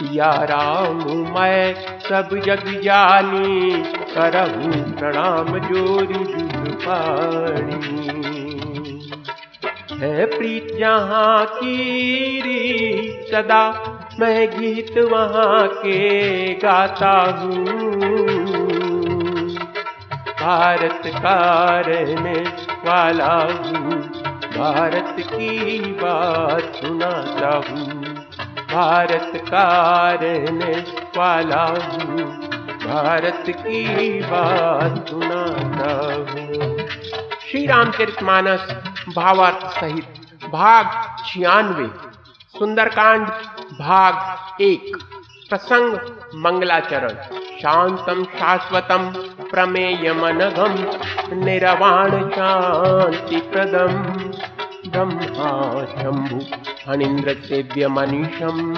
सिया राम, मैं सब जग जानी करहूँ, प्रणाम जोरी जुग पानी है प्रीत जहाँ की सदा मैं गीत वहाँ के गाता हूँ। भारत का रहने वाला हूँ, भारत की बात सुनाता हूँ। भारत का रहने वाला हूँ। भारत की बात सुनाता हूँ। श्री रामचरित मानस भावार्थ सहित भाग छियानवे, सुंदरकांड भाग एक, प्रसंग मंगलाचरण, शांतम शाश्वतम प्रमेयमनघम, निरवाण शांति प्रदम ब्रह्मा शंभु। अनिन्द्रसेव्यमनीषं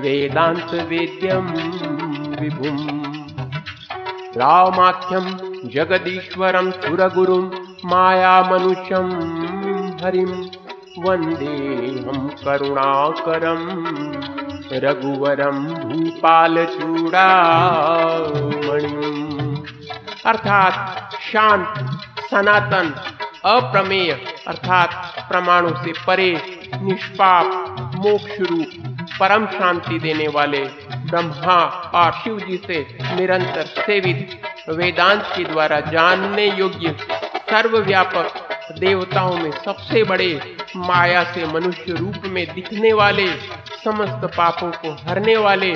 वेदान्तवेद्यं विभुम्। रामाख्यं जगदीश्वरं सुरगुरुं मायामनुषं हरिं वन्देऽहं करुणाकरं भूपाल भूपालचूडामणिम्। अर्थात शांत, सनातन, अप्रमेय, अर्थात प्रमाणों से परे निष्पाप मोक्ष रूप परम शांति देने वाले ब्रह्मा और शिव जी से निरंतर सेवित वेदांत के द्वारा जानने योग्य सर्वव्यापक देवताओं में सबसे बड़े माया से मनुष्य रूप में दिखने वाले समस्त पापों को हरने वाले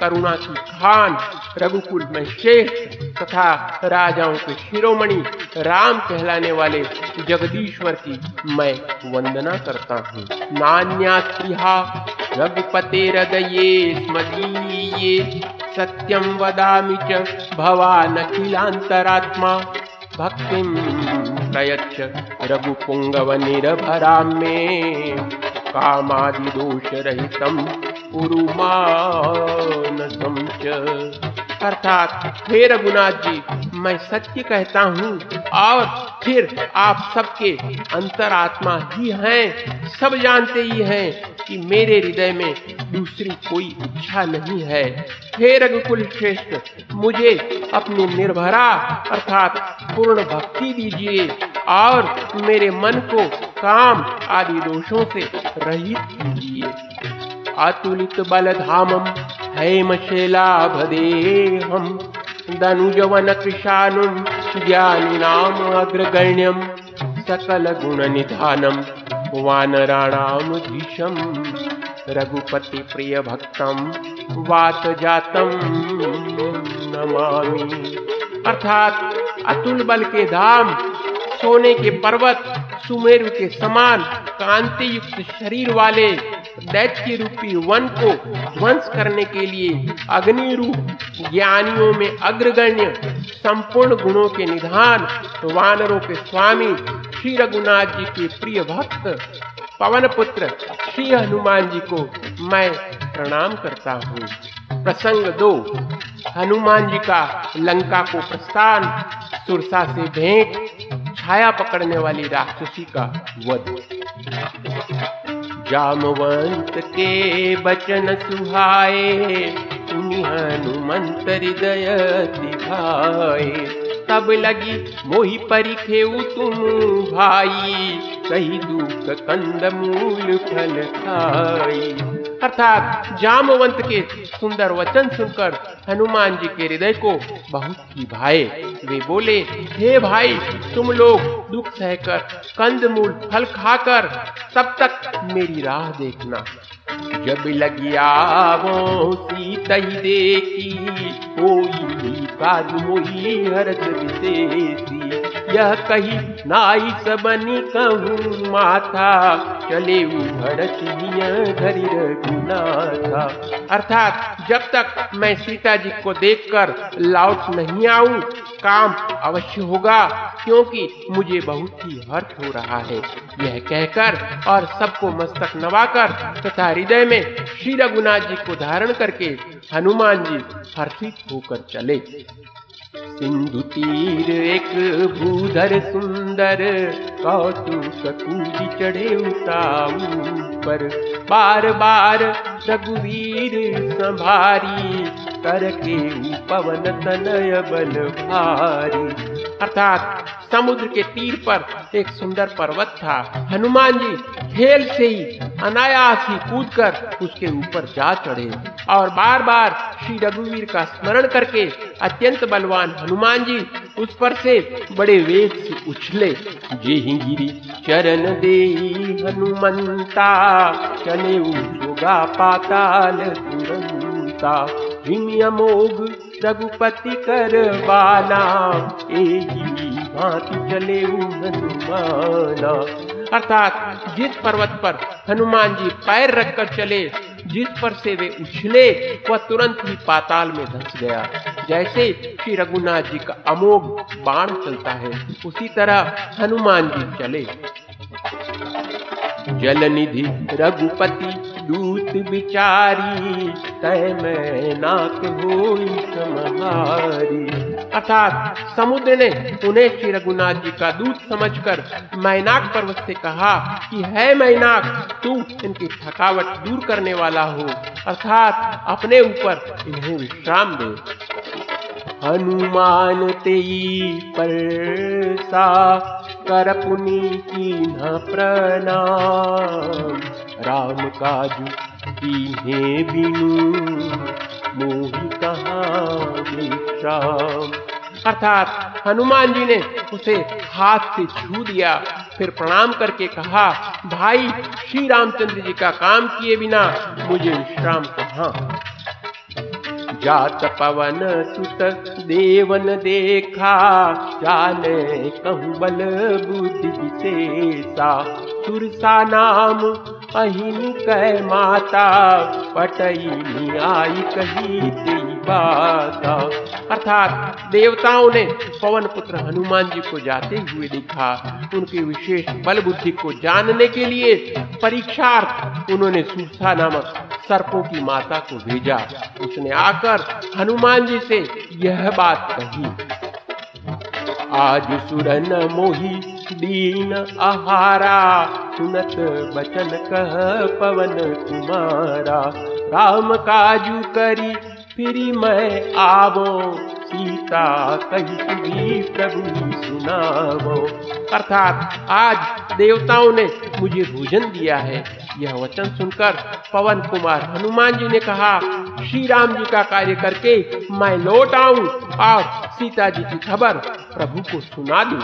करुणा की खान, रघुकुल में श्रेष्ठ तथा राजाओं के शिरोमणि राम कहलाने वाले जगदीश्वर की मैं वंदना करता हूँ। नान्या रघुपते हृदये स्मदीये सत्यम वदामि च भवान अखिलांतरात्मा भक्ति प्रयच्छ रघुपुंगव निरभरा मे कामादि दोष रहितम उरुमानसम च। अर्थात हे रघुनाथ जी, मैं सत्य कहता हूँ, और फिर आप सबके अंतरात्मा ही हैं। सब जानते ही हैं कि मेरे हृदय में दूसरी कोई इच्छा नहीं है। हे रघुकुल श्रेष्ठ मुझे अपनी निर्भरा, अर्थात पूर्ण भक्ति दीजिए, और मेरे मन को काम आदि दोषों से रहित कीजिए। अतुलित बल हैमशलाभदेहं दनुजवनकृशानुं ज्ञानिनाम् अग्रगण्यं रघुपति प्रिय भक्त वात वातजातं नमामि। अर्थात अतुल बल के धाम, सोने के पर्वत, सुमेरु के समान कांति युक्त शरीर वाले दैत्य रूपी वन को ध्वंस करने के लिए अग्नि रूप ज्ञानियों में अग्रगण्य संपूर्ण गुणों के निधान वानरों के स्वामी श्री रघुनाथ जी के प्रिय भक्त पवन पुत्र श्री हनुमान जी को मैं प्रणाम करता हूँ। प्रसंग दो, हनुमान जी का लंका को प्रस्थान, सुरसा से भेंट, छाया पकड़ने वाली राक्षसी का वध। जामवंत के बचन सुहाए तुम हनुमंत हृदय दिखाए। तब लगी मोहि परिखे तुम भाई, कही दुख कंद मूल फल खाई। अर्थात जामवंत के सुंदर वचन सुनकर हनुमान जी के हृदय को बहुत ही भाए वे बोले, हे भाई, तुम लोग दुख सहकर कंद मूल फल खाकर तब तक मेरी राह देखना। जब लगी आवो सीत ही देखी मोही हरत विशेषी यह कही नाई सबनी कहूँ माथा। चले रघुनाथा। अर्थात जब तक मैं सीता जी को देखकर लौट नहीं आऊँ, काम अवश्य होगा, क्योंकि मुझे बहुत ही हर्ष हो रहा है। यह कहकर और सबको मस्तक नवाकर तथा हृदय में श्री रघुनाथ जी को धारण करके हनुमान जी हर्षित होकर चले। सिंधु तीर एक भूधर सुंदर कौतुक कूदी चढ़े उताऊ पर। बार बार रघुवीर संभारी करके पवन तनय बल भारी। अर्थात समुद्र के तीर पर एक सुंदर पर्वत था। हनुमान जी खेल से ही अनायास ही कूद कर उसके ऊपर जा चढ़े और बार बार श्री रघुवीर का स्मरण करके अत्यंत बलवान हनुमान जी उस पर से बड़े वेग से उछले। जे गिरी चरण दे हनुमंता चले उगा पाताल तुरंता रघुपति कर बाला भांति चले हनुमाना अर्थात जिस पर्वत पर हनुमान जी पैर रखकर चले, जिस पर से वे उछले, वह तुरंत ही पाताल में धस गया। जैसे श्री रघुनाथ जी का अमोघ बाण चलता है, उसी तरह हनुमान जी चले। जल निधि रघुपति दूत बिचारी, तय में नाक हो अर्थात समुद्र ने उन्हें श्री रघुनाथ जी का दूत समझकर मैनाक पर्वत से कहा कि, है मैनाक, तू इनकी थकावट दूर करने वाला हो। अर्थात अपने ऊपर इन्हें विश्राम दे। हनुमान तेई पर सा कर पुनि की न प्रणाम। राम काजू कीन्हे बिनु मोहि कहाँ विश्राम अर्थात हनुमान जी ने उसे हाथ से छू दिया, फिर प्रणाम करके कहा, भाई, श्री रामचंद्र जी का काम किए बिना मुझे विश्राम कहा? जात पवन सुत देवन देखा, जाने कहूँ बल बुद्धि विशेषा। सुरसा नाम अहिन कह माता पटई आई कही बाता। अर्थात देवताओं ने पवन पुत्र हनुमान जी को जाते हुए देखा। उनके विशेष बल बुद्धि को जानने के लिए परीक्षार्थ उन्होंने सुरसा नामक सर्पों की माता को भेजा। उसने आकर हनुमान जी से यह बात कही। आज सुरन मोही दीन आहारा, सुनत बचन कह पवन कुमारा। राम काजू करी, फिर मैं आवो। सीता कही प्रभु सुनावो। अर्थात आज देवताओं ने मुझे भोजन दिया है। यह वचन सुनकर पवन कुमार हनुमान जी ने कहा, श्री राम जी का कार्य करके मैं लौट आऊँ और सीता जी की खबर प्रभु को सुना दू।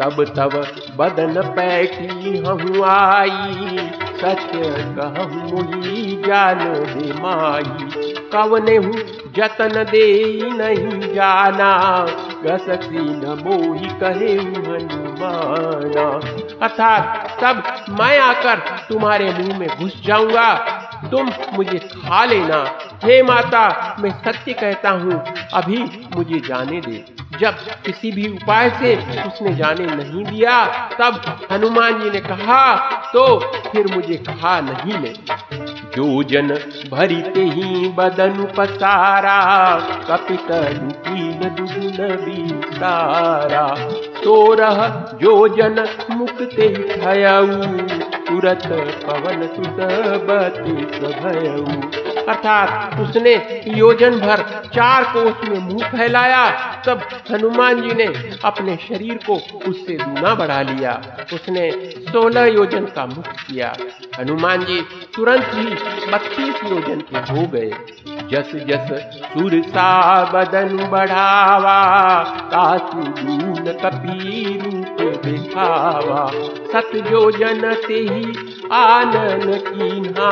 तब तब बदन पैठी हूँ आई। सत्य कहूँ जान माई कवने हूँ, जतन दे नहीं जाना। गसकी न मोही, कहे हनुमाना। अर्थात, तब मैं आकर तुम्हारे मुँह में घुस जाऊँगा। तुम मुझे खा लेना। हे माता, मैं सत्य कहता हूँ, अभी मुझे जाने दे। जब किसी भी उपाय से उसने जाने नहीं दिया, तब हनुमान जी ने कहा तो फिर मुझे कहा नहीं ले। जो जन भरते ही बदन पसारा कपित दुगुन बीसारा सोरह जो जन मुक्ते भयऊ तुरत पवन सुत बतीस भयऊ अर्थात उसने योजन भर चार कोस में मुँह फैलाया, तब हनुमान जी ने अपने शरीर को उससे दूना बढ़ा लिया। उसने सोलह योजन का मुख किया। हनुमान जी तुरंत ही बत्तीस योजन के हो गए। जस जस सुर सा बदन बढ़ावा तासु दून कपी रूप दिखावा। सत योजन ते ही आनन कीन्हा,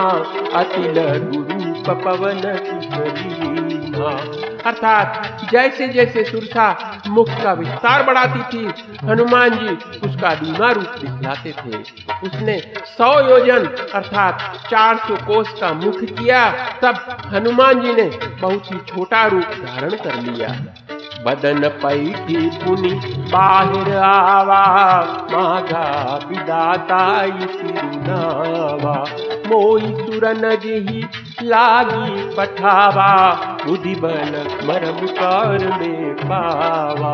अतिल गुरु पवन पवन सुचरीना अर्थात जैसे जैसे सुरसा मुख का विस्तार बढ़ाती थी, हनुमान जी उसका धीमा रूप दिखलाते थे। उसने सौ योजन, अर्थात चार सौ कोष का मुख किया, तब हनुमान जी ने बहुत ही छोटा रूप धारण कर लिया। बदन पैठी पुनि, बाहिर आवा मागा विदाता मोई सुरन जही लागी पठावा बुद्धि बल मरम कर में पावा।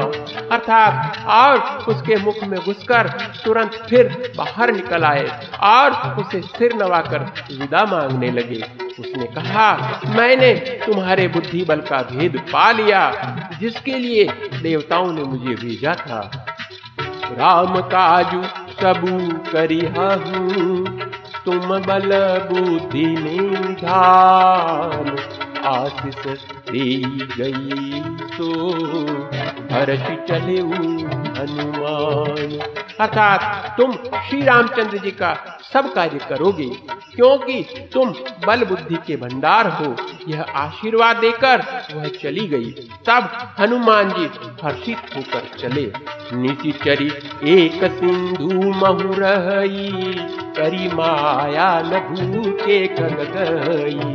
अर्थात, और उसके मुख में घुसकर तुरंत फिर बाहर निकल आए, और उसे सिर नवाकर विदा मांगने लगे। उसने कहा, मैंने तुम्हारे बुद्धि बल का भेद पा लिया, जिसके लिए देवताओं ने मुझे भेजा था। राम काजू सबू करी तुम बल बुद्धि निधान आशीष दे गई सो हर्ष चले हनुमान। अर्थात तुम श्री रामचंद्र जी का सब कार्य करोगे, क्योंकि तुम बल बुद्धि के भंडार हो। यह आशीर्वाद देकर वह चली गई। तब हनुमान जी हर्षित होकर चले। नीति चरी एक सिंधु महु रही, करी माया भूखे कग गई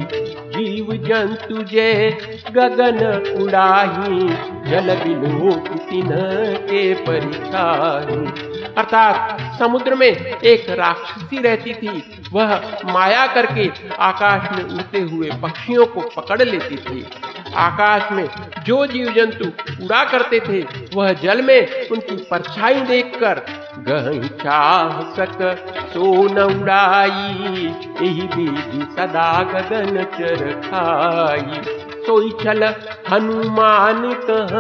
जीव जंतु जय गगन उड़ाही जल तिन के परिचाही अर्थात समुद्र में एक राक्षसी रहती थी, वह माया करके आकाश में उड़ते हुए पक्षियों को पकड़ लेती थी। आकाश में जो जीव जंतु उड़ा करते थे, वह जल में उनकी परछाई देखकर चाह सक उड़ाई यही सदा गगन चर खाई सोई चल हनुमान कह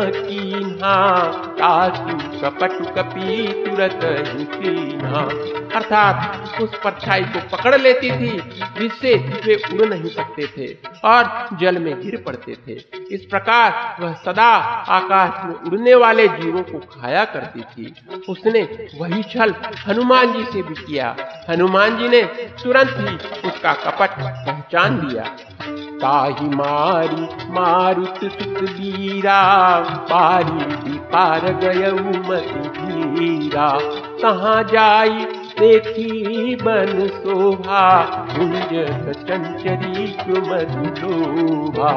कपी तुरत कीन्हा। अर्थात उस परछाई को पकड़ लेती थी, जिससे वे उड़ नहीं सकते थे और जल में गिर पड़ते थे। इस प्रकार वह सदा आकाश में उड़ने वाले जीवों को खाया करती थी। उसने वही छल हनुमान जी से भी किया। हनुमान जी ने तुरंत ही उसका कपट पहचान लिया। ताही मारी मारुत सुत बीरा पारी भी पार गय मती धीरा। कहाँ जाई देखी बन शोभा कुंज चंचरी मधुलोभा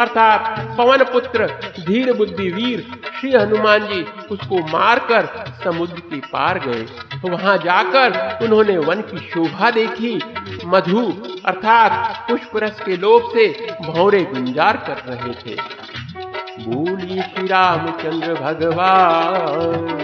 अर्थात पवन पुत्र, धीर बुद्धि वीर, श्री हनुमान जी उसको मारकर समुद्र के पार गए। वहाँ जाकर उन्होंने वन की शोभा देखी मधु, अर्थात पुष्प रस के लोभ से भौरे गुंजार कर रहे थे। बोली श्री रामचंद्र भगवान।